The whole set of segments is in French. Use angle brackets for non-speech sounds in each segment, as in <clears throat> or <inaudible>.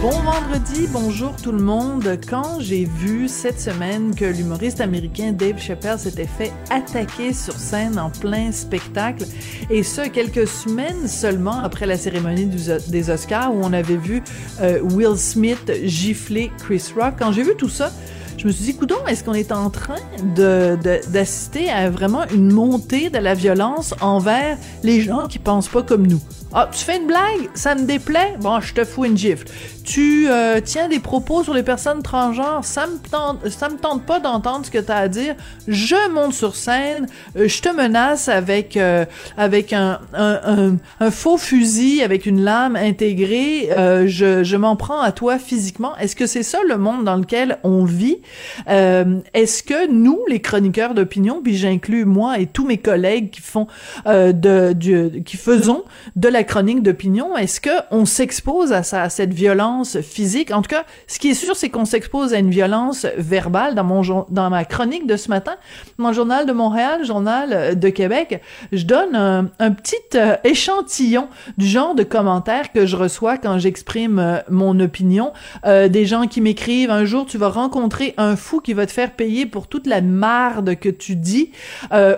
Bon vendredi, bonjour tout le monde. Quand j'ai vu cette semaine que l'humoriste américain Dave Chappelle s'était fait attaquer sur scène en plein spectacle, et ce, quelques semaines seulement après la cérémonie des Oscars où on avait vu euh, Will Smith gifler Chris Rock, quand j'ai vu tout ça, je me suis dit, coudon, est-ce qu'on est en train d'assister à vraiment une montée de la violence envers les gens qui pensent pas comme nous? Ah, tu fais une blague, ça me déplaît, bon, je te fous une gifle. Tu euh, tiens des propos sur les personnes transgenres, ça me tente, ça me tente pas d'entendre ce que tu as à dire. Je monte sur scène, euh, je te menace avec euh, avec un, un, un, faux fusil, avec une lame intégrée. je je m'en prends à toi physiquement. Est-ce que c'est ça le monde dans lequel on vit? Est-ce que nous, les chroniqueurs d'opinion, puis j'inclus moi et tous mes collègues qui font de, du, qui faisons de la chronique d'opinion, est-ce que on s'expose à, ça, à cette violence physique? En tout cas, ce qui est sûr, c'est qu'on s'expose à une violence verbale. Dans mon dans ma chronique de ce matin, mon journal de Montréal, journal de Québec, je donne un, petit euh, échantillon du genre de commentaires que je reçois quand j'exprime euh, mon opinion. Euh, des gens qui m'écrivent un jour, tu vas rencontrer un fou qui va te faire payer pour toute la marde que tu dis,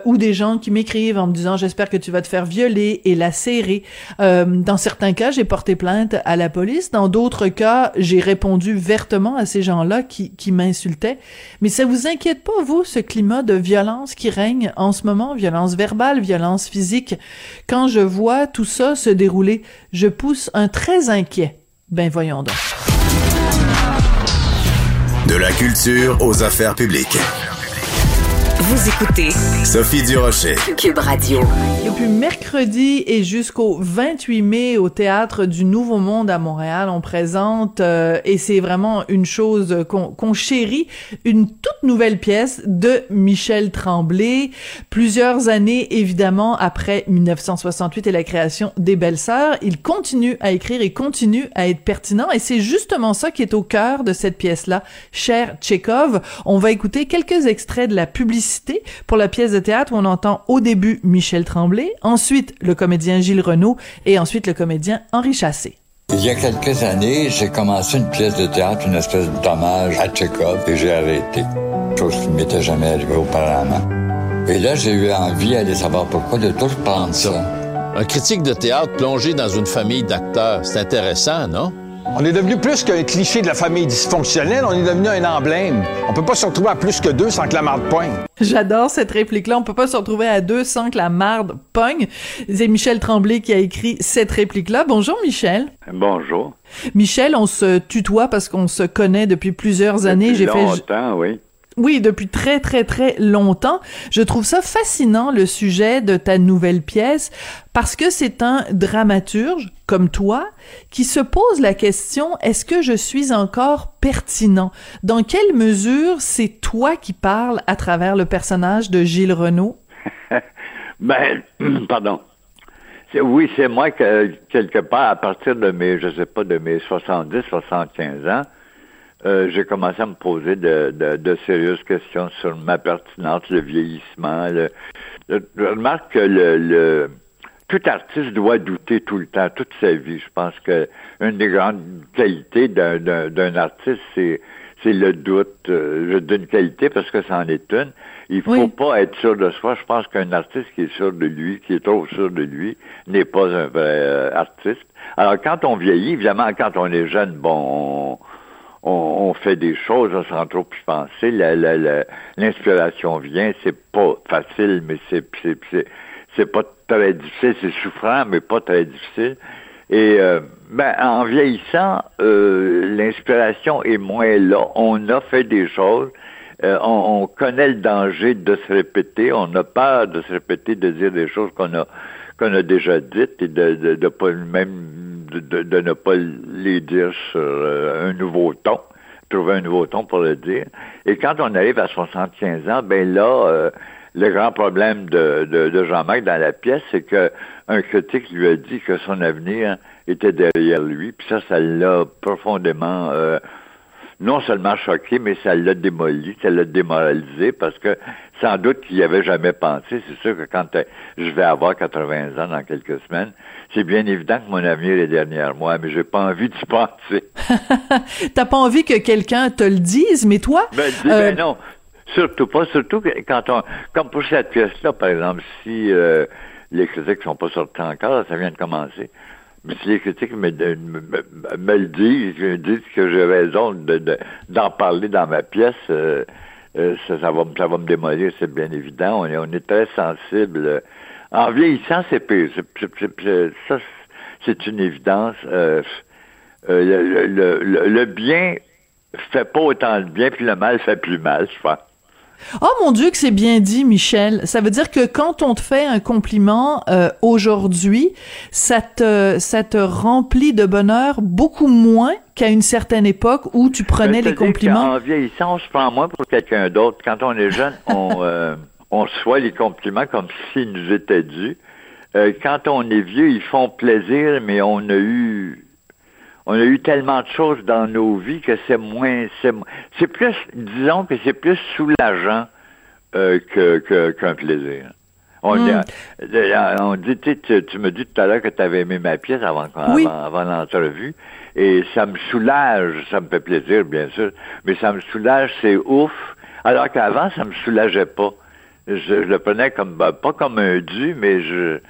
ou des gens qui m'écrivent en me disant j'espère que tu vas te faire violer et lacérer. Euh, dans certains cas, j'ai porté plainte à la police. Dans d'autres cas, j'ai répondu vertement à ces gens-là qui, qui m'insultaient. Mais ça vous inquiète pas, vous, ce climat de violence qui règne en ce moment, violence verbale, violence physique? Quand je vois tout ça se dérouler, je pousse un très inquiet. Ben voyons donc. De la culture aux affaires publiques. Vous écoutez Sophie Durocher, Cube Radio. Depuis mercredi et jusqu'au 28 mai au théâtre du Nouveau Monde à Montréal, on présente euh, et c'est vraiment une chose qu'on chérit, une toute nouvelle pièce de Michel Tremblay. Plusieurs années évidemment après 1968 et la création des Belles Sœurs, il continue à écrire et continue à être pertinent et c'est justement ça qui est au cœur de cette pièce-là, cher Tchekhov. On va écouter quelques extraits de la publicité pour la pièce de théâtre où on entend au début Michel Tremblay, ensuite le comédien Gilles Renaud et ensuite le comédien Henri Chassé. Il y a quelques années, j'ai commencé une pièce de théâtre, une espèce d'hommage à Tchekhov, et j'ai arrêté. Chose qui ne m'était jamais arrivée auparavant. Et là, j'ai eu envie d'aller savoir pourquoi, de tout reprendre ça. Un critique de théâtre plongé dans une famille d'acteurs, c'est intéressant, non? On est devenu plus qu'un cliché de la famille dysfonctionnelle, on est devenu un emblème. On peut pas se retrouver à plus que deux sans que la marde poigne. J'adore cette réplique-là. On peut pas se retrouver à deux sans que la marde pogne. C'est Michel Tremblay qui a écrit cette réplique-là. Bonjour Michel. Bonjour. Michel, on se tutoie parce qu'on se connaît depuis plusieurs années. J'ai fait longtemps, oui. Oui, depuis très très très longtemps. Je trouve ça fascinant le sujet de ta nouvelle pièce parce que c'est un dramaturge comme toi qui se pose la question est-ce que je suis encore pertinent? Dans quelle mesure c'est toi qui parles à travers le personnage de Gilles Renaud? <laughs> Ben <clears throat> pardon. Oui, c'est moi que quelque part à partir de mes je sais pas de mes 70 75 ans euh, j'ai commencé à me poser de, de, sérieuses questions sur ma pertinence, le vieillissement. Le, je remarque que le, tout artiste doit douter tout le temps, toute sa vie. Je pense que une des grandes qualités d'un artiste, c'est c'est le doute euh, d'une qualité parce que c'en est une. Il faut pas être sûr de soi. Je pense qu'un artiste qui est sûr de lui, qui est trop sûr de lui, n'est pas un vrai euh, artiste. Alors quand on vieillit, évidemment, quand on est jeune, bon, on, fait des choses sans trop y penser. L'inspiration vient, c'est pas facile, mais c'est c'est pas très difficile, c'est souffrant, mais pas très difficile. Et euh, ben, en vieillissant, euh, l'inspiration est moins là. On a fait des choses. Euh, on, connaît le danger de se répéter. On a peur de se répéter, de dire des choses qu'on a qu'on a déjà dites et de, de, de pas même de, ne pas les dire sur euh, un nouveau ton, trouver un nouveau ton pour le dire. Et quand on arrive à 75 ans, ben là, euh, le grand problème de, de, Jean-Marc dans la pièce, c'est que un critique lui a dit que son avenir était derrière lui. Puis ça, ça l'a profondément euh, non seulement choqué, mais ça l'a démoli, ça l'a démoralisé parce que sans doute qu'il n'y avait jamais pensé. C'est sûr que quand euh, je vais avoir 80 ans dans quelques semaines, c'est bien évident que mon avenir est derrière moi, mais j'ai pas envie d'y <laughs> penser. <laughs> T'as pas envie que quelqu'un te le dise, mais toi? Ben, dis, ben non. Surtout pas, surtout que quand on, comme pour cette pièce-là, par exemple, si euh, les critiques sont pas sortis encore, ça vient de commencer. Si les critiques me, le disent, me disent que j'ai raison d'en de, parler dans ma pièce, euh, euh, ça, va, me démolir, c'est bien évident. On est, très sensible. En vieillissant, c'est pire. ça, c'est une évidence. Euh, le, le, le, le, bien fait pas autant de bien, puis le mal fait plus mal, je pense. Oh mon Dieu que c'est bien dit, Michel. Ça veut dire que quand on te fait un compliment euh, aujourd'hui, ça te ça te remplit de bonheur beaucoup moins qu'à une certaine époque où tu prenais les compliments. En vieillissant, on se prend moins pour quelqu'un d'autre. Quand on est jeune, <laughs> on euh, on reçoit les compliments comme s'ils nous étaient dus. Euh, quand on est vieux, ils font plaisir, mais on a eu on a eu tellement de choses dans nos vies que c'est moins, c'est plus, disons que c'est plus soulageant euh, que qu'un plaisir. On, hmm. euh, on dit, tu, tu me dis tout à l'heure que tu avais aimé ma pièce avant, avant, l'entrevue, et ça me soulage, ça me fait plaisir, bien sûr, mais ça me soulage, c'est ouf, alors qu'avant, ça me soulageait pas. Je, le prenais comme, ben, pas comme un dû, mais je,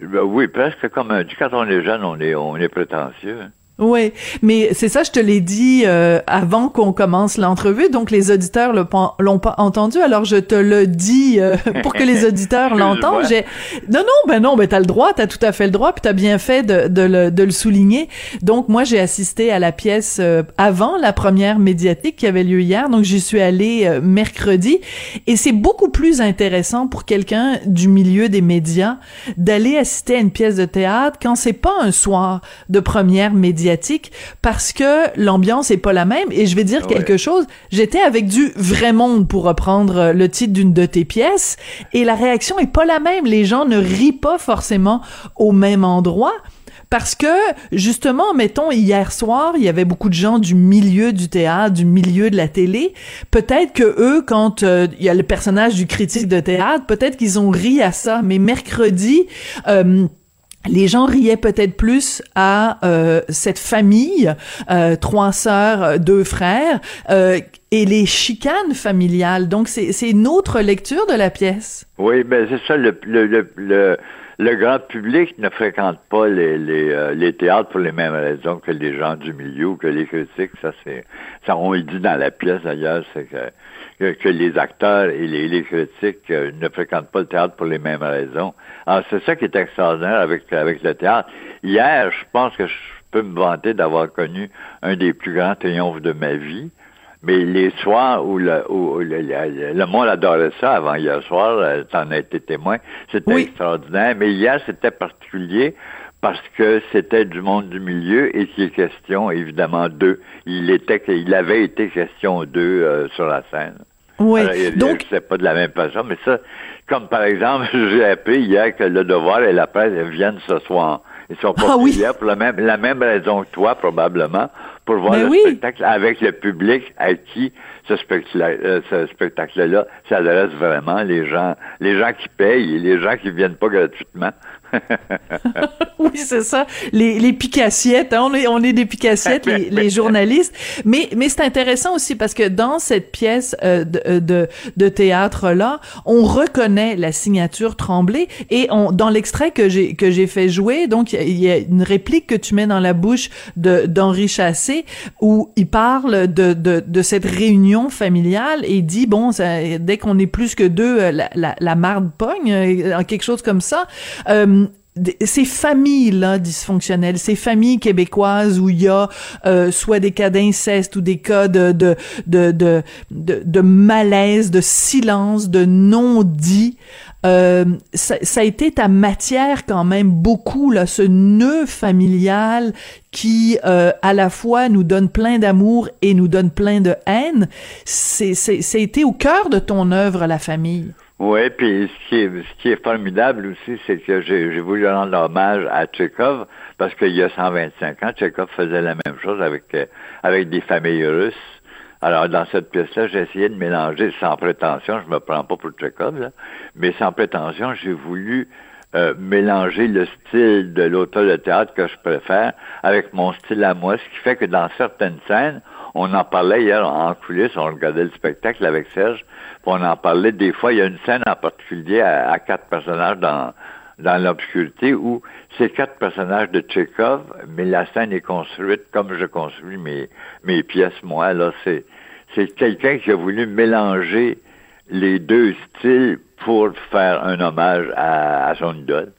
ben oui, presque comme un dû. Quand on est jeune, on est, on est prétentieux. Hein. Oui, mais c'est ça, je te l'ai dit euh, avant qu'on commence l'entrevue, donc les auditeurs l'ont pas entendu, alors je te le dis euh, <laughs> pour que les auditeurs <laughs> l'entendent. J'ai non, non, ben non, ben t'as le droit, t'as tout à fait le droit, puis t'as bien fait de, de, le, de le souligner. Donc moi, j'ai assisté à la pièce euh, avant la première médiatique qui avait lieu hier, donc j'y suis allée mercredi, et c'est beaucoup plus intéressant pour quelqu'un du milieu des médias d'aller assister à une pièce de théâtre quand c'est pas un soir de première médiatique parce que l'ambiance est pas la même. Et je vais dire quelque chose. J'étais avec du vrai monde pour reprendre euh, le titre d'une de tes pièces et la réaction est pas la même. Les gens ne rient pas forcément au même endroit. Parce que, justement, mettons, hier soir, il y avait beaucoup de gens du milieu du théâtre, du milieu de la télé. Peut-être que eux, quand euh, il y a le personnage du critique de théâtre, peut-être qu'ils ont ri à ça. Mais mercredi, euh, les gens riaient peut-être plus à euh, cette famille, euh, trois sœurs, deux frères, euh, et les chicanes familiales. Donc, c'est une autre lecture de la pièce. Oui, ben c'est ça, le, le, le, le, grand public ne fréquente pas les, les, les, théâtres pour les mêmes raisons que les gens du milieu que les critiques. Ça, c'est ça on le dit dans la pièce d'ailleurs, c'est que que, les acteurs et les, critiques euh, ne fréquentent pas le théâtre pour les mêmes raisons. Alors, c'est ça qui est extraordinaire avec, avec le théâtre. Hier, je pense que je peux me vanter d'avoir connu un des plus grands triomphes de ma vie. Mais les soirs où le, où le, le, monde adorait ça avant hier soir, euh, t'en as été témoin, c'était extraordinaire. Mais hier, c'était particulier parce que c'était du monde du milieu et qu'il est question évidemment d'eux. Il était, il avait été question d'eux euh, sur la scène. Oui. Donc, c'est pas de la même façon, mais ça, comme par exemple, <laughs> j'ai appris hier que le devoir et la presse viennent ce soir. Ils sont pas ah, hier pour la même, la même raison que toi, probablement, pour voir ben le spectacle avec le public à qui ce spectacle-là euh, ce spectacle s'adresse vraiment. Les gens, les gens qui payent et les gens qui viennent pas gratuitement. <laughs> oui, c'est ça. Les, les picassiettes, hein, on, est, on est des picassiettes, les, <laughs> les journalistes. Mais, mais c'est intéressant aussi parce que dans cette pièce euh, de, euh, de, de théâtre-là, on reconnaît la signature Tremblay et on, dans l'extrait que j'ai, que j'ai fait jouer, donc il y, a une réplique que tu mets dans la bouche de, d'Henri Chassé où il parle de, de, de cette réunion familiale et il dit, bon, dès qu'on est plus que deux, la, la, la marde pogne, euh, quelque chose comme ça. Euh, ces familles-là dysfonctionnelles, ces familles québécoises où il y a euh, soit des cas d'inceste ou des cas de de, de, de, de, malaise, de silence, de non-dit, euh, ça, ça, a été ta matière quand même beaucoup, là, ce nœud familial qui euh, à la fois nous donne plein d'amour et nous donne plein de haine. C'est, c'est, été au cœur de ton œuvre, la famille? Oui, puis ce qui est, ce qui est formidable aussi, c'est que j'ai voulu rendre hommage à Tchekhov, parce qu'il y a 125 ans, Tchekhov faisait la même chose avec, euh, avec des familles russes. Alors, dans cette pièce-là, j'ai essayé de mélanger sans prétention, je me prends pas pour Tchekhov, là, mais sans prétention, j'ai voulu euh, mélanger le style de l'auteur de théâtre que je préfère avec mon style à moi, ce qui fait que dans certaines scènes, on en parlait hier en coulisses, on regardait le spectacle avec Serge, puis on en parlait des fois, il y a une scène en particulier à, quatre personnages dans, dans l'obscurité où c'est quatre personnages de Tchekhov, mais la scène est construite comme je construis mes, mes pièces, moi. Là, c'est, c'est quelqu'un qui a voulu mélanger les deux styles pour faire un hommage à, à son idole.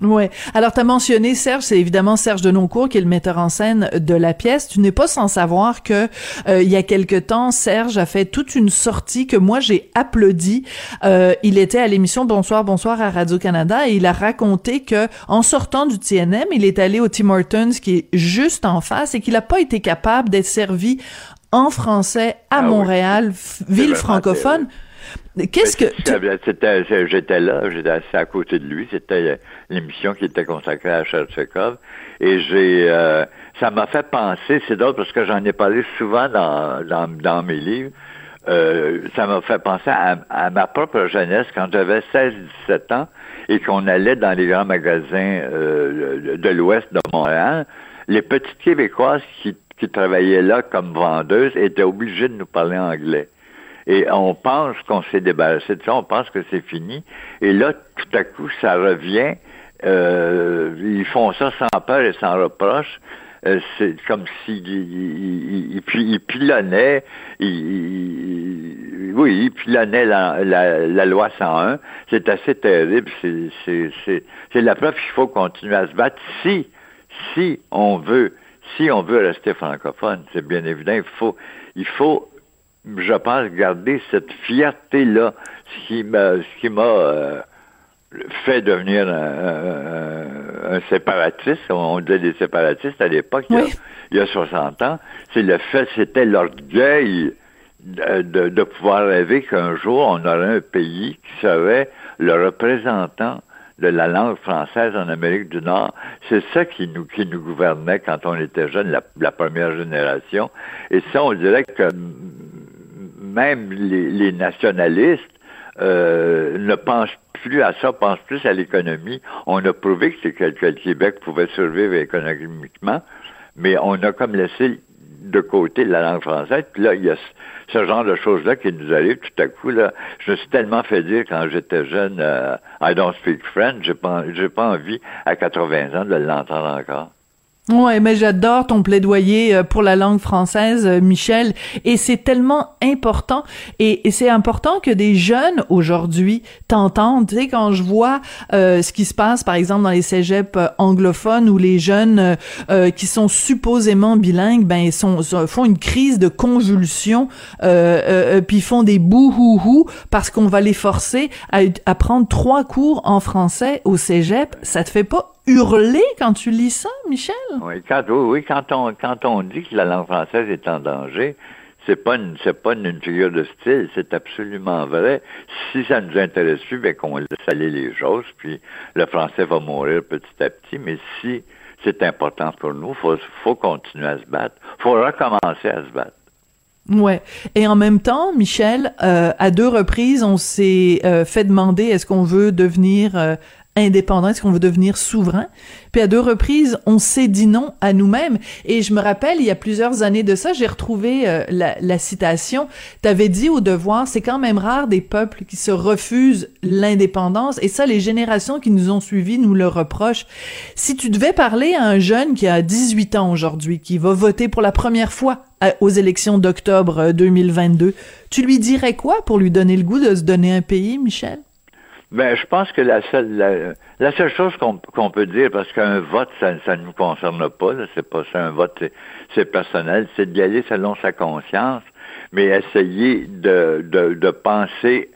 Ouais. Alors, tu as mentionné Serge, c'est évidemment Serge Denoncourt qui est le metteur en scène de la pièce. Tu n'es pas sans savoir que euh, il y a quelque temps, Serge a fait toute une sortie que moi j'ai applaudi. Euh, il était à l'émission Bonsoir, Bonsoir à Radio Canada et il a raconté que en sortant du TNM, il est allé au Tim Hortons qui est juste en face et qu'il n'a pas été capable d'être servi en français à Ah. Montréal, ville francophone. Qu'est-ce que tu- c'est- j'étais là, j'étais assis à côté de lui. C'était euh, l'émission qui était consacrée à Tchekhov. Et j'ai, euh, ça m'a fait penser, c'est drôle parce que j'en ai parlé souvent dans, dans, dans mes livres. Euh, ça m'a fait penser à, à ma propre jeunesse quand j'avais 16-17 ans et qu'on allait dans les grands magasins euh, de l'Ouest de Montréal. Les petites Québécoises qui, qui travaillaient là comme vendeuses étaient obligées de nous parler anglais. Et on pense qu'on s'est débarrassé de ça, on pense que c'est fini. Et là, tout à coup, ça revient. Euh, ils font ça sans peur et sans reproche. Euh, c'est comme s'ils ils, ils, pilonnaient, oui, ils pilonnaient la, la, loi 101. C'est assez terrible. C'est la preuve qu'il faut continuer à se battre si, si on veut, si on veut rester francophone. C'est bien évident. Il faut, il faut je pense, garder cette fierté-là, ce qui m'a, ce qui m'a euh, fait devenir un, un- un séparatiste, on disait des séparatistes à l'époque, il y a- il, y a 60 ans, c'est le fait, c'était l'orgueil de, de- de pouvoir rêver qu'un jour, on aurait un pays qui serait le représentant de la langue française en Amérique du Nord. C'est ça qui nous, qui nous gouvernait quand on était jeune, la, la première génération. Et ça, on dirait que même les, les nationalistes euh, ne pensent plus à ça, pensent plus à l'économie. On a prouvé que, que, le Québec pouvait survivre économiquement, mais on a comme laissé de côté la langue française. Puis là, il y a ce, ce genre de choses-là qui nous arrive tout à coup. Là, je me suis tellement fait dire quand j'étais jeune, euh, I don't speak French, j'ai pas, j'ai pas envie à 80 ans de l'entendre encore. Ouais, mais j'adore ton plaidoyer euh, pour la langue française, euh, Michel, et c'est tellement important. Et, c'est important que des jeunes aujourd'hui t'entendent. Tu sais, quand je vois euh, ce qui se passe, par exemple, dans les cégeps euh, anglophones où les jeunes euh, qui sont supposément bilingues, ben ils sont, font une crise de convulsion, euh, puis font des bouhouhou parce qu'on va les forcer à, à prendre trois cours en français au cégep. Ça te fait pas hurler quand tu lis ça, Michel? Oui, quand, oui, oui, quand on, quand on dit que la langue française est en danger, c'est pas une, c'est pas une, une figure de style, c'est absolument vrai. Si ça nous intéresse plus, ben qu'on laisse aller les choses, puis le français va mourir petit à petit, mais si c'est important pour nous, faut, faut continuer à se battre. Faut recommencer à se battre. Ouais. Et en même temps, Michel, euh, à deux reprises, on s'est euh, fait demander est-ce qu'on veut devenir euh, indépendant, est-ce qu'on veut devenir souverain. Puis à deux reprises, on s'est dit non à nous-mêmes. Et je me rappelle, il y a plusieurs années de ça, j'ai retrouvé euh, la, citation. T'avais dit au devoir, c'est quand même rare des peuples qui se refusent l'indépendance. Et ça, les générations qui nous ont suivis nous le reprochent. Si tu devais parler à un jeune qui a 18 ans aujourd'hui, qui va voter pour la première fois à- aux élections d'octobre euh, 2022, tu lui dirais quoi pour lui donner le goût de se donner un pays, Michel? Ben, je pense que la seule, la, la seule chose qu'on qu'on peut dire, parce qu'un vote, ça, ça ne nous concerne pas, là, c'est pas ça, un vote, c'est- personnel, c'est d'y aller selon sa conscience, mais essayer de, de, de penser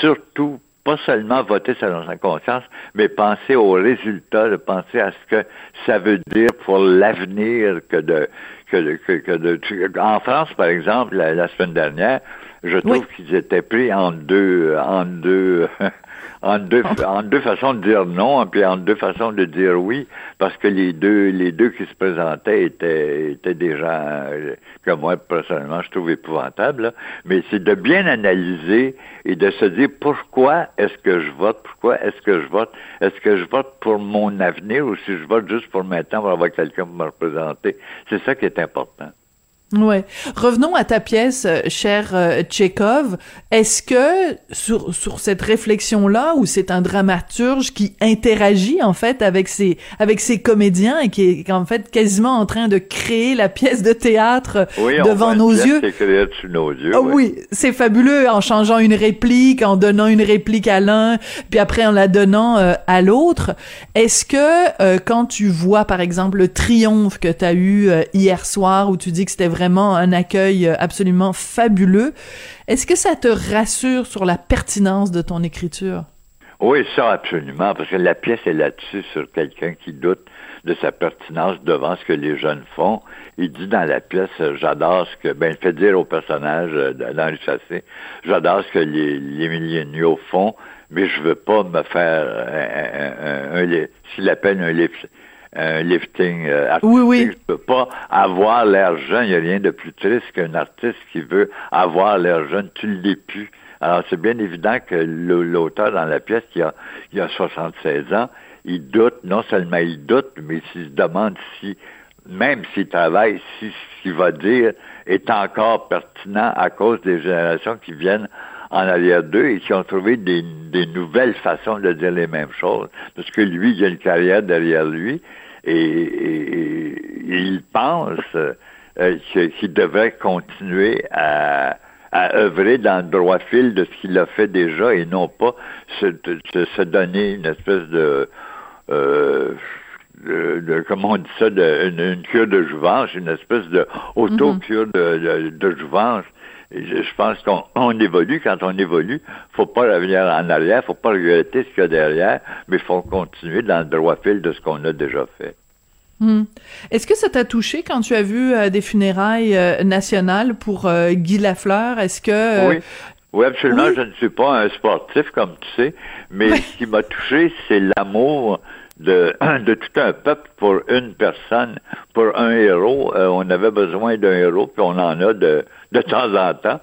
surtout, pas seulement voter selon sa conscience, mais penser aux résultats, de penser à ce que ça veut dire pour l'avenir que de, que, de- que, que de, en France, par exemple, la, la semaine dernière, Je trouve qu'ils étaient pris en deux, en deux, <laughs> en deux, en deux façons de dire non, puis en deux façons de dire oui, parce que les deux, les deux qui se présentaient étaient, étaient des gens euh, que moi personnellement je trouve épouvantables. Mais c'est de bien analyser et de se dire pourquoi est-ce que je vote, pourquoi est-ce que je vote, est-ce que je vote pour mon avenir ou si je vote juste pour maintenant pour avoir quelqu'un pour me représenter. C'est ça qui est important. Ouais. Revenons à ta pièce, euh, cher euh, Tchekhov. Est-ce que sur sur cette réflexion là, où c'est un dramaturge qui interagit en fait avec ses avec ses comédiens et qui est en fait quasiment en train de créer la pièce de théâtre devant nos yeux? nos yeux. Oh, oui, c'est fabuleux en changeant une réplique, en donnant une réplique à l'un, puis après en la donnant euh, à l'autre. Est-ce que quand tu vois par exemple le triomphe que tu as eu hier soir où tu dis que c'était vraiment un accueil euh, absolument fabuleux. Est-ce que ça te rassure sur la pertinence de ton écriture? Oui, ça absolument, parce que la pièce est là-dessus sur quelqu'un qui doute de sa pertinence devant ce que les jeunes font. Il dit dans la pièce, euh, j'adore ce que, ben, il fait dire au personnage euh, d'Henri Chassé, j'adore ce que les, les milléniaux font, mais je veux pas me faire un, un, s'il appelle un, un lifting euh, artistique. Oui, oui. Je peux pas avoir l'air jeune. Il n'y a rien de plus triste qu'un artiste qui veut avoir l'air jeune. Tu l'es plus. Alors, c'est bien évident que l'auteur dans la pièce, qui a, qui a 76 ans, il doute, non seulement il doute, mais il se demande si, même s'il travaille, si ce qu'il va dire est encore pertinent à cause des générations qui viennent en arrière d'eux et qui ont trouvé des, des, nouvelles façons de dire les mêmes choses. Parce que lui, il a une carrière derrière lui et, il pense euh, qu'il devrait continuer à, à œuvrer dans le droit fil de ce qu'il a fait déjà et non pas se, se, donner une espèce de, euh, de, comment on dit ça, de, une, cure de jouvence, une espèce de auto-cure de, de, de jouvence je pense qu'on évolue. Quand on évolue, faut pas revenir en arrière, faut pas regretter ce qu'il y a derrière, mais il faut continuer dans le droit fil de ce qu'on a déjà fait. Hmm. Est-ce que ça t'a touché quand tu as vu euh, des funérailles euh, nationales pour euh, Guy Lafleur? Est-ce que... oui. Oui, absolument. Je ne suis pas un sportif, comme tu sais, mais ce qui m'a touché, c'est l'amour de, <clears throat> de tout un peuple pour une personne, pour un héros. on avait besoin d'un héros, puis on en a de, de temps en temps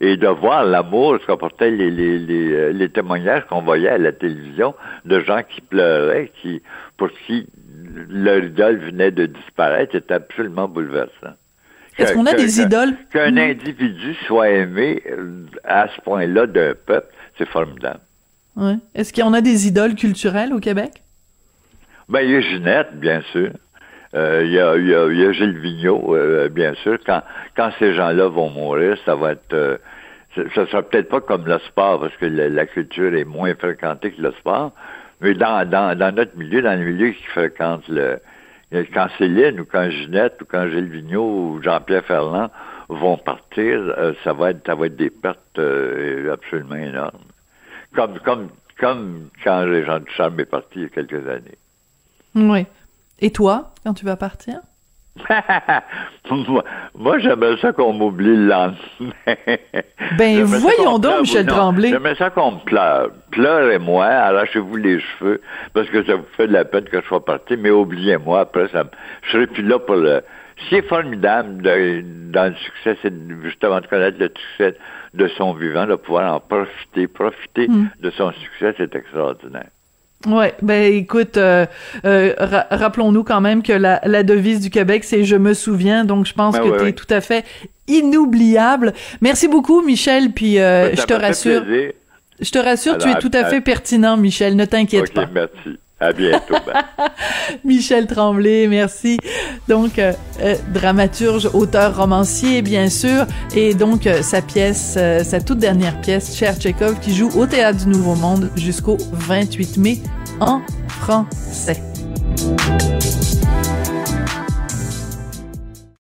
et de voir l'amour, ce qu'apportaient les, les, les, les témoignages qu'on voyait à la télévision de gens qui pleuraient, qui, pour qui leur idole venait de disparaître, c'était absolument bouleversant. Est-ce qu'on a des idoles? Qu'un hmm. individu soit aimé euh, à ce point-là d'un peuple, c'est formidable. Ouais. Est-ce qu'on a des idoles culturelles au Québec? Ben, il y a Ginette, bien sûr. Euh, il y, a, y, a, y, a, Gilles Vigneault, euh, bien sûr. Quand, quand ces gens-là vont mourir, ça va être... Euh, ça sera peut-être pas comme le sport, parce que la, culture est moins fréquentée que le sport, mais dans, dans, dans notre milieu, dans le milieu qui fréquente le... Quand Céline ou quand Ginette ou quand Gilles Vigneault ou Jean-Pierre Ferland vont partir, ça va être ça va être des pertes absolument énormes. Comme comme comme quand les gens du charme est parti il y a quelques années. Oui. Et toi, quand tu vas partir? <laughs> moi, j'aimerais ça qu'on m'oublie le lendemain. Ben, voyons donc, Michel Tremblay. J'aimerais ça qu'on me pleure. Pleurez-moi, arrachez-vous les cheveux, parce que ça vous fait de la peine que je sois parti, mais oubliez-moi, après, ça, je serai plus là pour le... Ce qui est formidable dans le succès, c'est justement de connaître le succès de son vivant, de pouvoir en profiter, profiter hmm. de son succès, c'est extraordinaire. Ouais, ben écoute, euh, euh, rappelons-nous quand même que la, la, devise du Québec, c'est je me souviens, donc je pense ben que tu es tout à fait inoubliable. Merci beaucoup, Michel, puis euh, ben, je te rassure. Je te rassure, tu es tout à fait pertinent, Michel, ne t'inquiète pas. Merci. À bientôt. <laughs> Michel Tremblay, merci. Donc, euh, euh, dramaturge, auteur, romancier, bien sûr, et donc euh, sa pièce, sa toute dernière pièce, Cher Tchekhov, qui joue au Théâtre du Nouveau Monde jusqu'au 28 mai en français.